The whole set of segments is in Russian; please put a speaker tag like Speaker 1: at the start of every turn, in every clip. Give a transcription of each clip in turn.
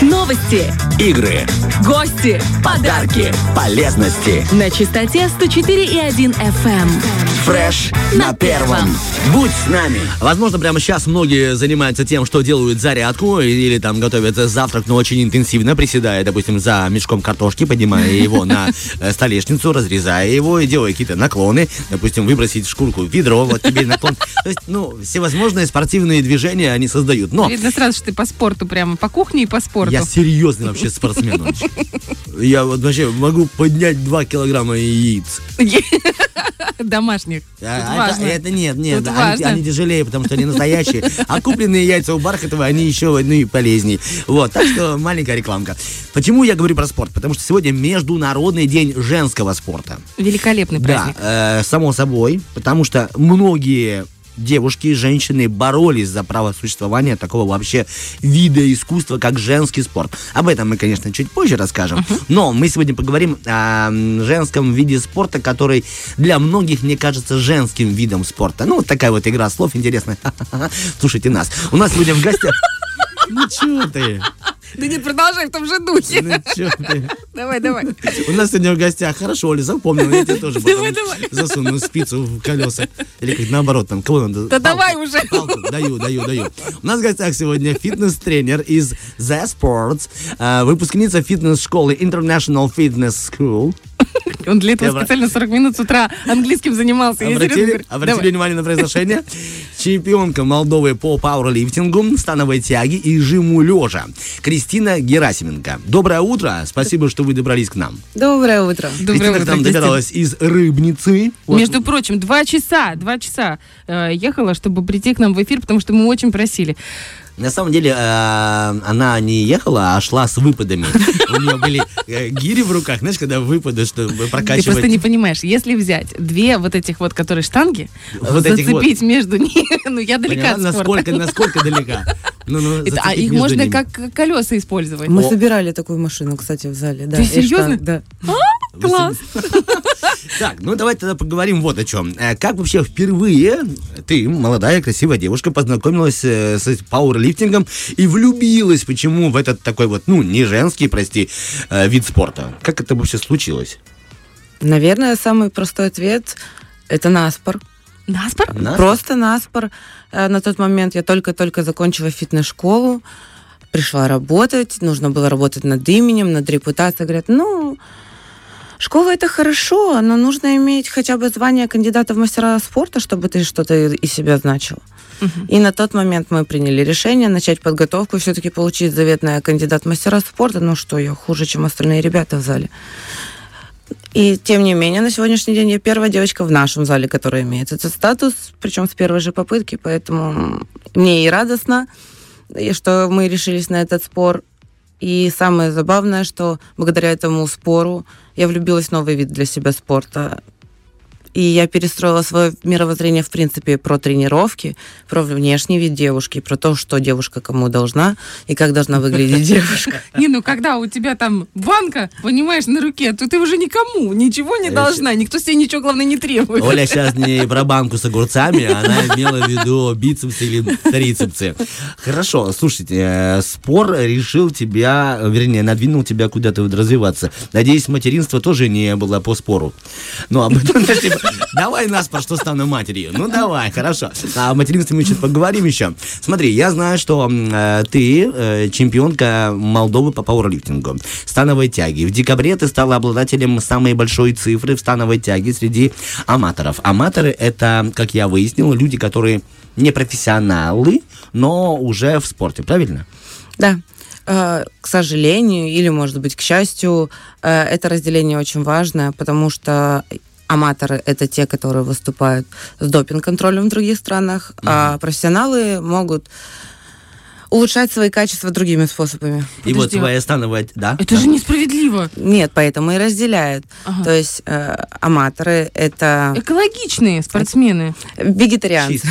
Speaker 1: Новости,
Speaker 2: игры,
Speaker 1: гости
Speaker 2: подарки, полезности.
Speaker 1: на частоте 104,1 FM.
Speaker 2: Фреш на первом. Будь с нами.
Speaker 3: Возможно, прямо сейчас многие занимаются тем, что делают зарядку или там готовят завтрак, но очень интенсивно, приседая, допустим, за мешком картошки, поднимая его на э, столешницу, разрезая его и делая какие-то наклоны, допустим, выбросить шкурку в ведро, вот тебе наклон. То есть, ну, всевозможные спортивные движения они создают. Но
Speaker 4: Видно сразу, что ты по спорту прямо, по кухне и по спорту.
Speaker 3: Я серьезный вообще спортсмен. Я вот вообще могу поднять 2 килограмма яиц.
Speaker 4: Домашних.
Speaker 3: А. Это, нет, нет, они, тяжелее, потому что они настоящие. А купленные яйца у Бархатова, они еще ну, и полезней. Вот, так что маленькая рекламка. Почему я говорю про спорт? Потому что сегодня Международный день женского спорта.
Speaker 4: Великолепный
Speaker 3: Да,
Speaker 4: праздник.
Speaker 3: э, само собой, потому что многие девушки, женщины боролись за право существования такого вообще вида искусства, как женский спорт. Об этом мы, конечно, чуть позже расскажем. Но мы сегодня поговорим о женском виде спорта, который для многих, мне кажется, женским видом спорта. Ну, вот такая вот игра слов интересная. Слушайте нас. У нас сегодня в гостях... Ну, чё ты?
Speaker 4: Да нет, продолжай в том же духе.
Speaker 3: Ну, чё ты?
Speaker 4: Давай, давай.
Speaker 3: У нас сегодня в гостях. Хорошо, Оля, запомнил. Я тебе тоже
Speaker 4: Давай, давай.
Speaker 3: засуну спицу в колеса. Или как наоборот, там, кого надо?
Speaker 4: Да
Speaker 3: Палку.
Speaker 4: давай уже.
Speaker 3: Палку. Даю, даю, даю. У нас в гостях сегодня фитнес-тренер из The Sports, э, выпускница фитнес-школы International Fitness School.
Speaker 4: Он для этого специально 40 минут с утра английским занимался.
Speaker 3: Обратили, обратили внимание на произношение? Чемпионка Молдовы по пауэрлифтингу, становой тяги и жиму лежа. Кристина Герасименко. Доброе утро. Спасибо, что вы добрались к нам.
Speaker 5: Доброе утро.
Speaker 4: Доброе
Speaker 3: Кристина
Speaker 4: утро,
Speaker 3: к нам
Speaker 4: Кристина.
Speaker 3: добиралась из Рыбницы. Вот.
Speaker 4: Между прочим, два часа, два часа э, ехала, чтобы прийти к нам в эфир, потому что мы очень просили.
Speaker 3: На самом деле, э, она не ехала, а шла с выпадами. У нее были э, гири в руках, знаешь, когда выпады, чтобы
Speaker 4: Ты
Speaker 3: прокачивать.
Speaker 4: просто не понимаешь, если взять две вот этих вот, которые штанги,
Speaker 3: Вот
Speaker 4: зацепить между ними, ну я далека
Speaker 3: Поняла,
Speaker 4: от спорта.
Speaker 3: насколько, насколько далека? Ну, ну,
Speaker 4: Это- а их можно
Speaker 3: ними.
Speaker 4: как колеса использовать.
Speaker 5: Мы
Speaker 3: О.
Speaker 5: собирали такую машину, кстати, в зале. Да,
Speaker 4: Ты серьезно?
Speaker 5: штанг, Да.
Speaker 3: Вы
Speaker 4: Класс.
Speaker 3: Так, ну давайте тогда поговорим вот о чем. Э, Как вообще впервые ты, молодая, красивая девушка, познакомилась э, с пауэрлифтингом и влюбилась почему в этот такой вот, ну, не женский, прости, э, вид спорта? Как это вообще случилось?
Speaker 5: Наверное, самый простой ответ – это наспор.
Speaker 4: Наспор?
Speaker 3: Нас?
Speaker 5: Просто наспор. На тот момент я только-только закончила фитнес-школу, пришла работать, нужно было работать над именем, над репутацией. Говорят, ну, школа это хорошо, но нужно иметь хотя бы звание кандидата в мастера спорта, чтобы ты что-то из себя значил. И на тот момент мы приняли решение начать подготовку и все-таки получить заветное кандидат в мастера спорта. Ну что, я хуже, чем остальные ребята в зале. И тем не менее, на сегодняшний день я первая девочка в нашем зале, которая имеет этот статус, причем с первой же попытки, поэтому мне и радостно, что мы решились на этот спор. И самое забавное, что благодаря этому спору я влюбилась в новый вид для себя спорта. И я перестроила свое мировоззрение, в принципе, про тренировки, про внешний вид девушки, про то, что девушка кому должна и как должна выглядеть девушка.
Speaker 4: Не, ну когда у тебя там банка, понимаешь, на руке, то ты уже никому ничего не должна, никто с тебя ничего, главное, не требует.
Speaker 3: Оля сейчас не про банку с огурцами, она имела в виду бицепсы или трицепсы. Хорошо, слушайте, э, спор решил тебя, вернее, надвинул тебя куда-то развиваться. Надеюсь, материнство тоже не было по спору. Ну, об этом, типа, давай нас про что стану матерью. Ну, давай, хорошо. А о материнстве мы чуть поговорим еще. Смотри, я знаю, что э, ты э, чемпионка Молдовы по пауэрлифтингу, становой тяги. В декабре ты стала обладателем самой большой цифры в становой тяге среди аматоров. Аматоры — это, как я выяснил, люди, которые не профессионалы, но уже в спорте, правильно?
Speaker 5: Да. Э, К сожалению, или, может быть, к счастью, э, это разделение очень важное, потому что аматоры — это те, которые выступают с допинг-контролем в других странах, а профессионалы могут улучшать свои качества другими способами.
Speaker 3: И вот твоя становая... Да?
Speaker 4: Это же несправедливо.
Speaker 5: Нет, поэтому и разделяют.
Speaker 4: Ага.
Speaker 5: То есть э, аматоры это
Speaker 4: Экологичные спортсмены.
Speaker 5: вегетарианцы.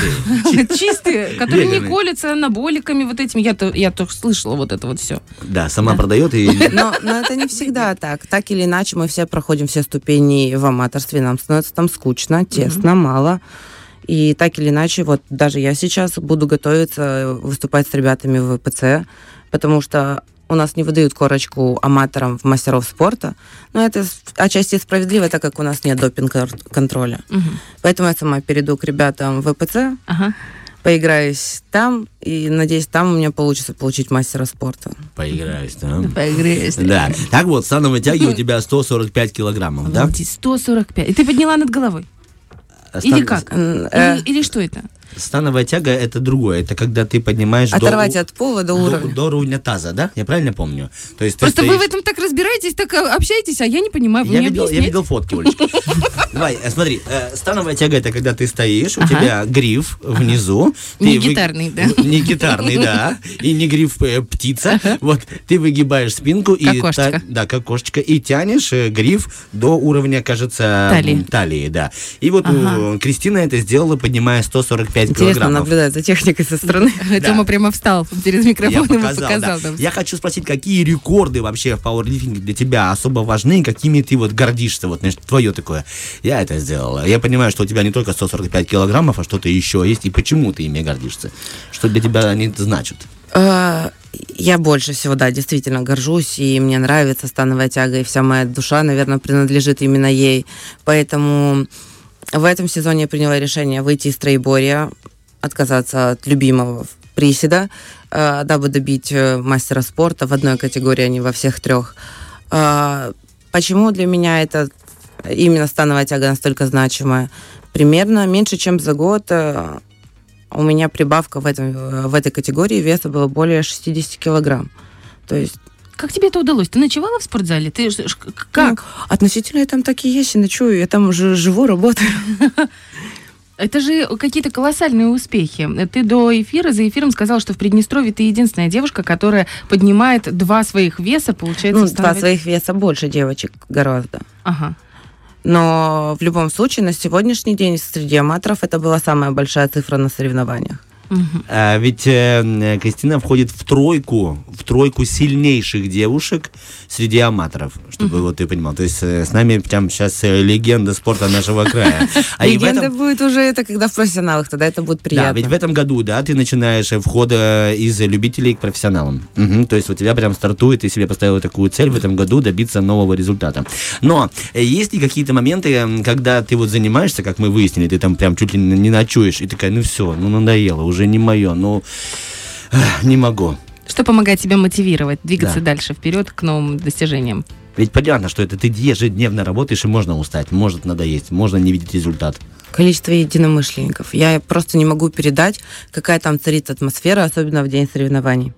Speaker 3: Чистые.
Speaker 4: Чистые, которые не колятся анаболиками вот этим. Я-то, я только слышала вот это вот все.
Speaker 3: Да, сама продает и...
Speaker 5: Но это не всегда так. Так или иначе, мы все проходим все ступени в аматорстве, нам становится там скучно, тесно, мало. И так или иначе, вот даже я сейчас буду готовиться э, выступать с ребятами в ВПЦ, потому что у нас не выдают корочку аматорам в мастеров спорта. Но это отчасти справедливо, так как у нас нет допинг-контроля. Поэтому я сама перейду к ребятам в ВПЦ,
Speaker 4: Ага.
Speaker 5: поиграюсь там, и надеюсь, там у меня получится получить мастера спорта.
Speaker 3: Поиграюсь, да?
Speaker 4: Поиграешь.
Speaker 3: Да. Так вот, становой тяги у тебя 145 килограммов, да?
Speaker 4: Обалдеть, 145. И ты подняла над головой? Или как?
Speaker 5: Э,
Speaker 4: Или, или что это?
Speaker 3: Становая тяга это другое. Это когда ты поднимаешь до-
Speaker 5: Оторвать от пола до
Speaker 3: до,
Speaker 5: уровня.
Speaker 3: до уровня таза, да? Я правильно помню? То есть ты
Speaker 4: Просто вы в этом так разбираетесь, так э, общаетесь, а я не понимаю. Вы
Speaker 3: Я
Speaker 4: мне
Speaker 3: видел, я видел фотки, Олечка. Давай, э, смотри, э, становая тяга это когда ты стоишь, у тебя гриф внизу.
Speaker 4: Не
Speaker 3: ты
Speaker 4: гитарный, да?
Speaker 3: Не гитарный, да. И не гриф э, птица. Вот ты выгибаешь спинку и да, как кошечка, и тянешь гриф до уровня, кажется,
Speaker 4: Талии.
Speaker 3: да. И вот Кристина это сделала, поднимая 145
Speaker 5: Интересно
Speaker 3: килограммов.
Speaker 5: наблюдать за техникой со стороны.
Speaker 4: Тёма прямо встал перед микрофоном и
Speaker 3: показал. Я хочу спросить, какие рекорды вообще в пауэрлифтинге для тебя особо важны, какими ты вот гордишься, вот, твое такое. Я это сделала. Я понимаю, что у тебя не только 145 килограммов, а что-то еще есть, и почему ты ими гордишься? Что для тебя они значат?
Speaker 5: Э, Я больше всего, да, действительно горжусь, и мне нравится становая тяга, и вся моя душа, наверное, принадлежит именно ей. Поэтому в этом сезоне я приняла решение выйти из троеборья, отказаться от любимого приседа, э, дабы добить э, мастера спорта в одной категории, а не во всех трех. Э, Почему для меня это именно становая тяга настолько значимая? Примерно меньше, чем за год э, у меня прибавка в, этом, в этой категории веса было более 60 килограмм. То есть
Speaker 4: Как тебе это удалось? Ты ночевала в спортзале? Ты как?
Speaker 5: ну, относительно я там так и есть, и ночую, я там уже живу, работаю.
Speaker 4: Это же какие-то колоссальные успехи. Ты до эфира, за эфиром сказал, что в Приднестровье ты единственная девушка, которая поднимает два своих веса, получается,
Speaker 5: Ну,
Speaker 4: в
Speaker 5: два своих веса больше девочек гораздо.
Speaker 4: Ага.
Speaker 5: Но в любом случае на сегодняшний день среди аматоров это была самая большая цифра на соревнованиях.
Speaker 3: А, ведь э, Кристина входит в тройку, в тройку сильнейших девушек среди аматоров, чтобы вот ты понимал. То есть э, с нами прям сейчас э, легенда спорта нашего края. А в этом-
Speaker 5: Легенда будет уже это, когда в профессионалах, тогда это будет
Speaker 3: Да,
Speaker 5: приятно.
Speaker 3: ведь в этом году, да, ты начинаешь э, вход э, из любителей к профессионалам. Мгм, то есть у тебя прям стартует, ты себе поставила такую цель в этом году добиться нового результата. Но э, есть ли какие-то моменты, когда ты вот занимаешься, как мы выяснили, ты там прям чуть ли не ночуешь, и такая, ну все, ну надоело, уже не мое, ну не могу.
Speaker 4: Что помогает тебе мотивировать, двигаться
Speaker 3: Да.
Speaker 4: дальше, вперед к новым достижениям?
Speaker 3: Ведь понятно, что это ты ежедневно работаешь, и можно устать, может надоесть, можно не видеть результат.
Speaker 5: Количество единомышленников. Я просто не могу передать, какая там царит атмосфера, особенно в день соревнований.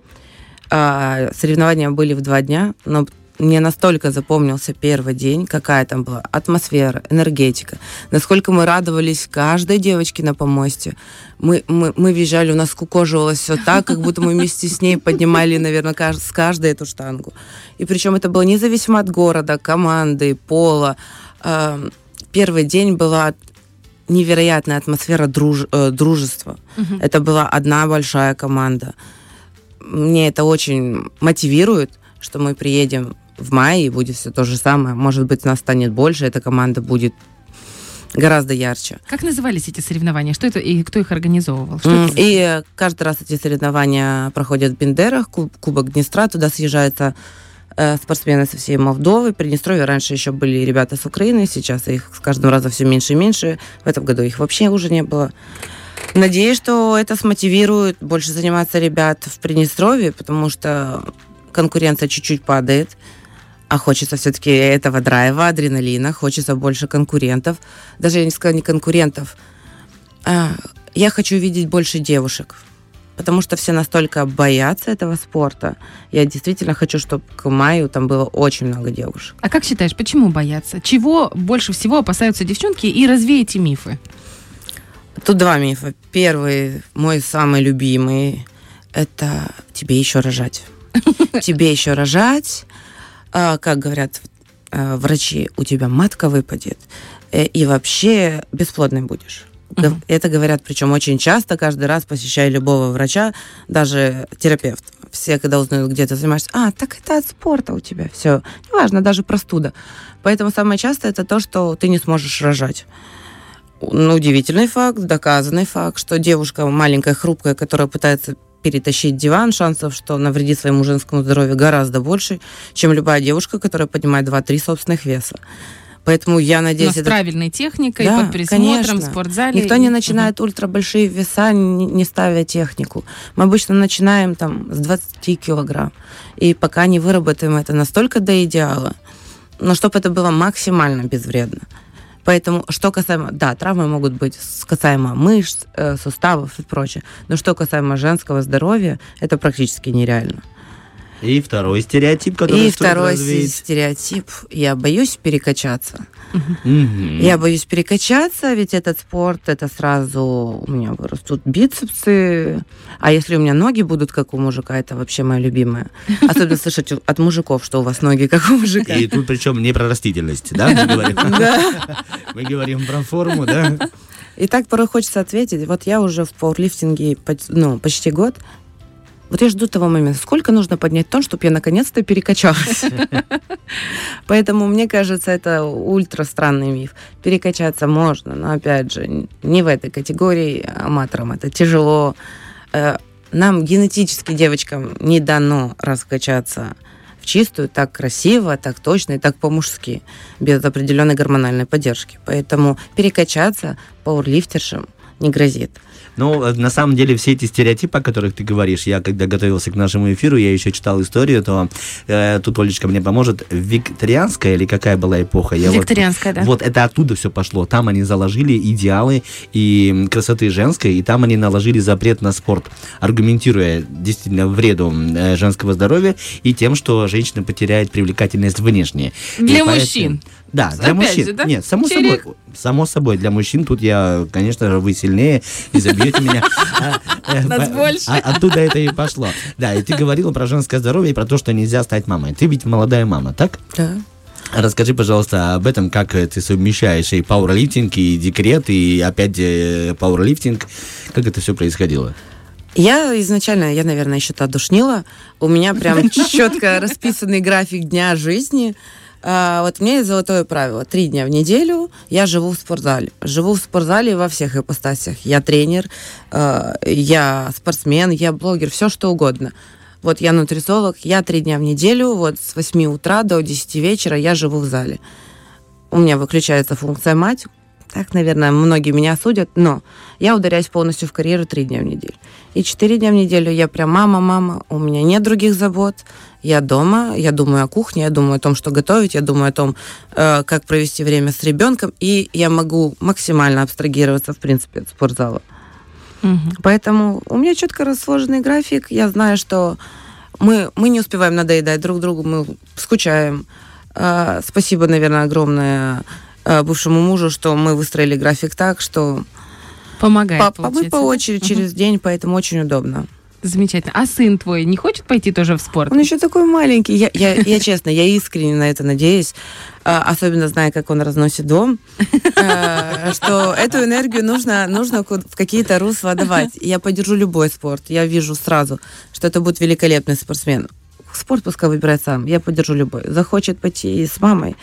Speaker 5: А, соревнования были в два дня, но мне настолько запомнился первый день, какая там была атмосфера, энергетика, насколько мы радовались каждой девочке на помосте. Мы, мы, мы визжали, у нас кукожилось все так, как будто мы вместе с ней поднимали, наверное, кажд- с каждой эту штангу. И причем это было независимо от города, команды, пола. А, Первый день была невероятная атмосфера друж- э, дружества. Это была одна большая команда. Мне это очень мотивирует, что мы приедем в мае, будет все то же самое. Может быть, нас станет больше, эта команда будет гораздо ярче.
Speaker 4: Как назывались эти соревнования? Что это и кто их организовывал? Что
Speaker 5: М,
Speaker 4: это за-
Speaker 5: И каждый раз эти соревнования проходят в Бендерах, Куб- Кубок Днестра, туда съезжаются э, спортсмены со всей Молдовы. В Приднестровье раньше еще были ребята с Украины, сейчас их с каждым разом все меньше и меньше. В этом году их вообще уже не было. Надеюсь, что это смотивирует больше заниматься ребят в Приднестровье, потому что конкуренция чуть-чуть падает, а хочется все-таки этого драйва, адреналина, хочется больше конкурентов. Даже я не сказала не конкурентов, а, я хочу видеть больше девушек, потому что все настолько боятся этого спорта. Я действительно хочу, чтобы к маю там было очень много девушек.
Speaker 4: А как считаешь, почему боятся? Чего больше всего опасаются девчонки? И развей эти мифы.
Speaker 5: Тут два мифа. Первый, мой самый любимый, это тебе еще рожать. Тебе еще рожать, а, как говорят а, врачи, у тебя матка выпадет, э, и вообще бесплодной будешь. Гов- Это говорят, причем очень часто, каждый раз посещая любого врача, даже терапевт. Все, когда узнают, где ты занимаешься, а, так это от спорта у тебя, все. Неважно, даже простуда. Поэтому самое частое это то, что ты не сможешь рожать. Ну, удивительный факт, доказанный факт, что девушка маленькая, хрупкая, которая пытается перетащить диван, шансов, что навредит своему женскому здоровью гораздо больше, чем любая девушка, которая поднимает 2-3 собственных веса. Поэтому я
Speaker 4: Но
Speaker 5: надеюсь,
Speaker 4: с
Speaker 5: это
Speaker 4: правильной техникой,
Speaker 5: Да,
Speaker 4: под присмотром,
Speaker 5: конечно.
Speaker 4: в спортзале.
Speaker 5: Никто не начинает ультра большие веса, не, не ставя технику. Мы обычно начинаем там с 20 килограмм. И пока не выработаем это настолько до идеала, но чтобы это было максимально безвредно. Поэтому, что касаемо, да, травмы могут быть касаемо мышц, э, суставов и прочее. Но что касаемо женского здоровья, это практически нереально.
Speaker 3: И второй стереотип, который
Speaker 5: И второй
Speaker 3: развеять.
Speaker 5: стереотип. Я боюсь перекачаться.
Speaker 3: Мгм.
Speaker 5: Я боюсь перекачаться, ведь этот спорт, это сразу у меня вырастут бицепсы. А если у меня ноги будут, как у мужика, это вообще моя любимая. Особенно слышать от мужиков, что у вас ноги, как у мужика.
Speaker 3: И тут причем не про растительность, да, мы говорим? Мы говорим про форму, да?
Speaker 5: И так порой хочется ответить. Вот я уже в пауэрлифтинге ну, почти год. Вот я жду того момента, сколько нужно поднять тон, чтобы я наконец-то перекачалась. Поэтому, мне кажется, это ультра странный миф. Перекачаться можно, но, опять же, не в этой категории аматорам. Это тяжело. Э, Нам генетически, девочкам, не дано раскачаться в чистую так красиво, так точно и так по-мужски, без определенной гормональной поддержки. Поэтому перекачаться пауэрлифтершам не грозит.
Speaker 3: Ну, э, на самом деле, все эти стереотипы, о которых ты говоришь, я когда готовился к нашему эфиру, я еще читал историю, то э, тут Олечка мне поможет. Викторианская или какая была эпоха? Я вот-
Speaker 4: Викторианская, да.
Speaker 3: Вот это оттуда все пошло. Там они заложили идеалы и красоты женской, и там они наложили запрет на спорт, аргументируя действительно вреду э, женского здоровья и тем, что женщина потеряет привлекательность внешне. И
Speaker 4: Для
Speaker 3: поэтому-
Speaker 4: мужчин.
Speaker 3: Да, для
Speaker 4: Опять
Speaker 3: мужчин.
Speaker 4: же, да?
Speaker 3: Нет, само
Speaker 4: Черек.
Speaker 3: собой. Само собой, для мужчин тут я, конечно же, вы сильнее и забьете меня. А, э,
Speaker 4: Нас больше.
Speaker 3: а- Оттуда это и пошло. Да, и ты говорила про женское здоровье и про то, что нельзя стать мамой. Ты ведь молодая мама, так?
Speaker 5: Да.
Speaker 3: Расскажи, пожалуйста, об этом, как э, ты совмещаешь и пауэрлифтинг, и декрет, и опять э, пауэрлифтинг. Как это все происходило?
Speaker 5: Я изначально, я, наверное, еще то душнила. У меня прям четко расписанный график дня жизни. А, вот у меня есть золотое правило. Три дня в неделю я живу в спортзале. Живу в спортзале во всех ипостасях. Я тренер, а, я спортсмен, я блогер, все что угодно. Вот я нутрициолог, я три дня в неделю, вот с 8 утра до 10 вечера я живу в зале. У меня выключается функция мать. Так, наверное, многие меня судят, но я ударяюсь полностью в карьеру три дня в неделю. И четыре дня в неделю я прям мама, мама, у меня нет других забот. Я дома, я думаю о кухне, я думаю о том, что готовить, я думаю о том, э, как провести время с ребенком, и я могу максимально абстрагироваться, в принципе, от спортзала.
Speaker 4: Мгм.
Speaker 5: Поэтому у меня четко расложенный график. Я знаю, что мы, мы не успеваем надоедать друг другу, мы скучаем. А, спасибо, наверное, огромное бывшему мужу, что мы выстроили график так, что
Speaker 4: Помогает,
Speaker 5: по, побыть по очереди через день, поэтому очень удобно.
Speaker 4: Замечательно. А сын твой не хочет пойти тоже в спорт?
Speaker 5: Он еще такой маленький. Я, я, я честно, я искренне на это надеюсь, а, особенно зная, как он разносит дом, а, что эту энергию нужно, нужно в какие-то русла давать. Я поддержу любой спорт. Я вижу сразу, что это будет великолепный спортсмен. Спорт пускай выбирает сам. Я поддержу любой. Захочет пойти с мамой.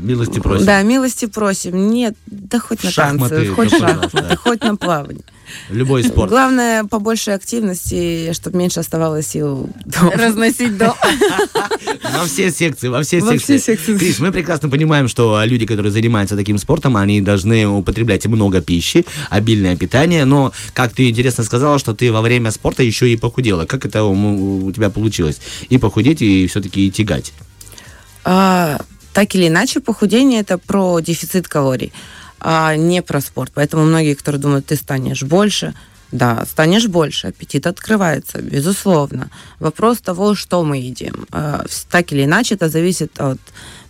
Speaker 3: Милости просим.
Speaker 5: Да, милости просим. Нет, да хоть на
Speaker 3: Шахматы,
Speaker 5: танцы, хоть шахматы, хоть на плавание.
Speaker 3: Любой спорт.
Speaker 5: Главное, побольше активности, чтобы меньше оставалось сил дома.
Speaker 4: Разносить дом.
Speaker 3: Во все секции, во все
Speaker 5: Во
Speaker 3: секции.
Speaker 5: все секции.
Speaker 3: Крис, мы прекрасно понимаем, что люди, которые занимаются таким спортом, они должны употреблять много пищи, обильное питание, но, как ты интересно сказала, что ты во время спорта еще и похудела. Как это у, у тебя получилось? И похудеть, и все-таки и тягать.
Speaker 5: Так или иначе, похудение это про дефицит калорий, а не про спорт. Поэтому многие, которые думают, ты станешь больше, да, станешь больше, аппетит открывается, безусловно. Вопрос того, что мы едим. А, Так или иначе, это зависит от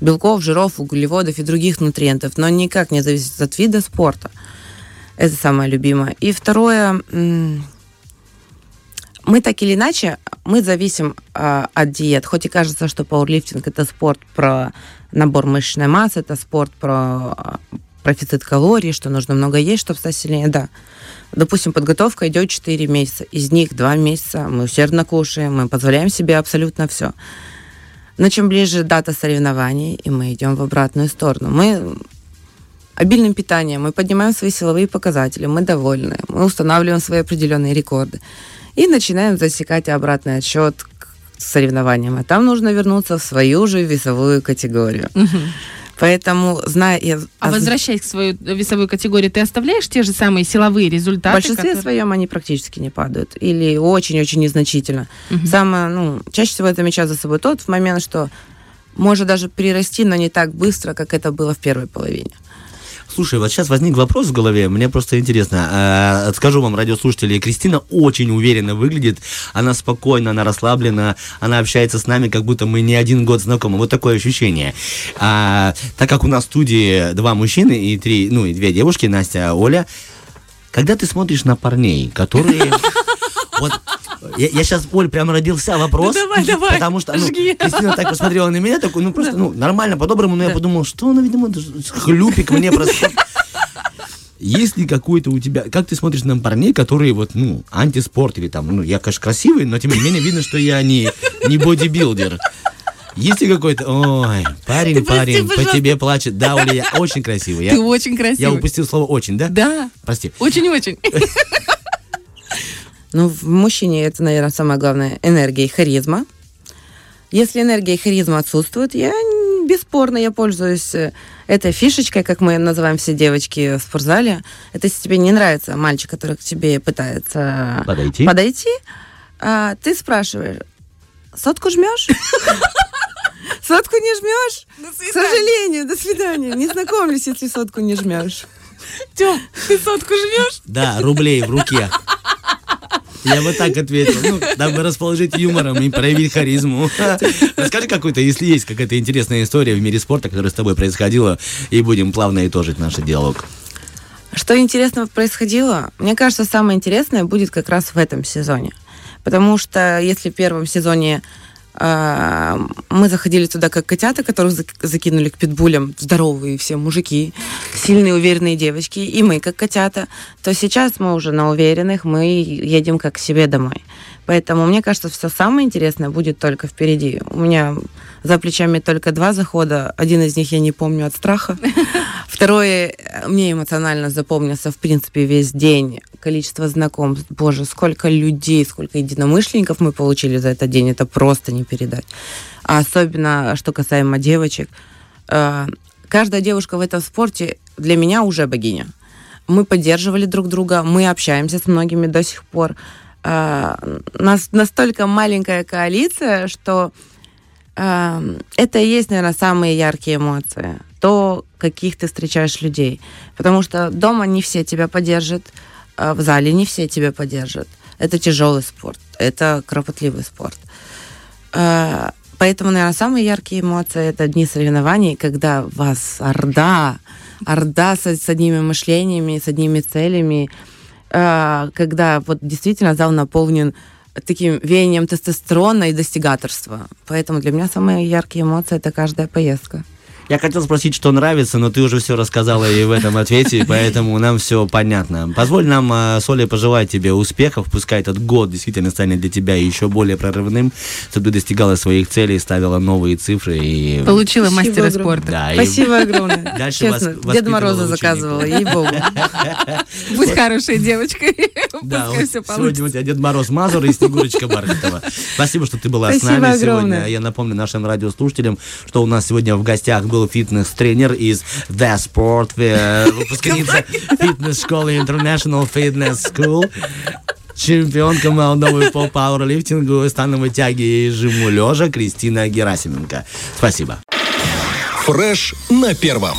Speaker 5: белков, жиров, углеводов и других нутриентов, но никак не зависит от вида спорта. Это самое любимое. И второе, мы так или иначе, мы зависим э, от диет. Хоть и кажется, что пауэрлифтинг это спорт про набор мышечной массы, это спорт про профицит калорий, что нужно много есть, чтобы стать сильнее, да. Допустим, подготовка идет 4 месяца. Из них 2 месяца мы усердно кушаем, мы позволяем себе абсолютно все. Но чем ближе дата соревнований, и мы идем в обратную сторону, мы обильным питанием, мы поднимаем свои силовые показатели, мы довольны, мы устанавливаем свои определенные рекорды и начинаем засекать обратный отсчет к соревнованиям. А там нужно вернуться в свою же весовую категорию. Поэтому, зная... Я...
Speaker 4: А возвращаясь к своей весовой категории, ты оставляешь те же самые силовые результаты?
Speaker 5: В большинстве которые... своем они практически не падают. Или очень-очень незначительно. Угу. Самое, ну, чаще всего это замечаю за собой тот момент, что может даже прирасти, но не так быстро, как это было в первой половине.
Speaker 3: Слушай, вот сейчас возник вопрос в голове, мне просто интересно. Э, скажу вам, радиослушатели, Кристина очень уверенно выглядит, она спокойна, она расслаблена, она общается с нами, как будто мы не один год знакомы. Вот такое ощущение. А, так как у нас в студии два мужчины и три, ну и две девушки, Настя, Оля, когда ты смотришь на парней, которые... Вот я, я сейчас, Оль, прям родился вопрос.
Speaker 4: Ну, давай, давай.
Speaker 3: Потому что ну, Кристина так посмотрела на меня, такой, ну просто, да. ну, нормально, по-доброму, но да. я подумал, что она, видимо, хлюпик мне просто. Есть ли какой-то у тебя, как ты смотришь на парней, которые вот, ну, антиспорт или там, ну, я, конечно, красивый, но тем не менее видно, что я не, не бодибилдер. Есть ли какой-то... Ой, парень, Ты парень, прости, по тебе плачет. Да, Оля, я очень красивый. Я,
Speaker 4: Ты очень красивый.
Speaker 3: Я упустил слово «очень», да?
Speaker 4: Да.
Speaker 3: Прости.
Speaker 4: Очень-очень.
Speaker 5: Ну, в мужчине это, наверное, самое главное, энергия и харизма. Если энергия и харизма отсутствуют, я бесспорно, я пользуюсь э, этой фишечкой, как мы называем все девочки в спортзале. Это если тебе не нравится мальчик, который к тебе пытается
Speaker 3: подойти,
Speaker 5: подойти а, ты спрашиваешь, сотку жмешь? Сотку не жмешь? К сожалению, до свидания. Не знакомлюсь, если сотку не жмешь.
Speaker 4: Тём, ты сотку жмешь?
Speaker 3: Да, рублей в руке. Я бы так ответил. Ну, дабы расположить юмором и проявить харизму. Расскажи какую-то, если есть какая-то интересная история в мире спорта, которая с тобой происходила, и будем плавно итожить наш диалог.
Speaker 5: Что интересного происходило? Мне кажется, самое интересное будет как раз в этом сезоне. Потому что если в первом сезоне мы заходили туда как котята, которых закинули к питбулям, здоровые все мужики, сильные, уверенные девочки, и мы как котята, то сейчас мы уже на уверенных, мы едем как к себе домой. Поэтому мне кажется, все самое интересное будет только впереди. У меня за плечами только два захода. Один из них я не помню от страха. Второе, мне эмоционально запомнился, в принципе, весь день. Количество знакомств. Боже, сколько людей, сколько единомышленников мы получили за этот день. Это просто не передать. А особенно, что касаемо девочек. Э, каждая девушка в этом спорте для меня уже богиня. Мы поддерживали друг друга, мы общаемся с многими до сих пор. Э, нас настолько маленькая коалиция, что это и есть, наверное, самые яркие эмоции. То, каких ты встречаешь людей. Потому что дома не все тебя поддержат, а в зале не все тебя поддержат. Это тяжелый спорт, это кропотливый спорт. А, поэтому, наверное, самые яркие эмоции это дни соревнований, когда вас орда, орда с, с одними мышлениями, с одними целями, а, когда вот действительно зал наполнен таким веянием тестостерона и достигаторства. Поэтому для меня самые яркие эмоции это каждая поездка.
Speaker 3: Я хотел спросить, что нравится, но ты уже все рассказала и в этом ответе, поэтому нам все понятно. Позволь нам э, с Олей пожелать тебе успехов, пускай этот год действительно станет для тебя еще более прорывным, чтобы ты достигала своих целей, ставила новые цифры и...
Speaker 4: Получила Спасибо мастера огромное. спорта.
Speaker 5: Да, Спасибо и... огромное. Дальше Честно, вас, Деда Мороза заказывала, ей-богу.
Speaker 4: Будь хорошей девочкой.
Speaker 3: Да, сегодня у тебя Дед Мороз Мазур и Снегурочка Бархатова. Спасибо, что ты была с нами сегодня. Я напомню нашим радиослушателям, что у нас сегодня в гостях был был фитнес-тренер из The Sport, э, выпускница фитнес-школы International Fitness School чемпионка молодого по пауэрлифтингу, становой тяги и жиму лежа Кристина Герасименко. Спасибо.
Speaker 6: Фреш на первом.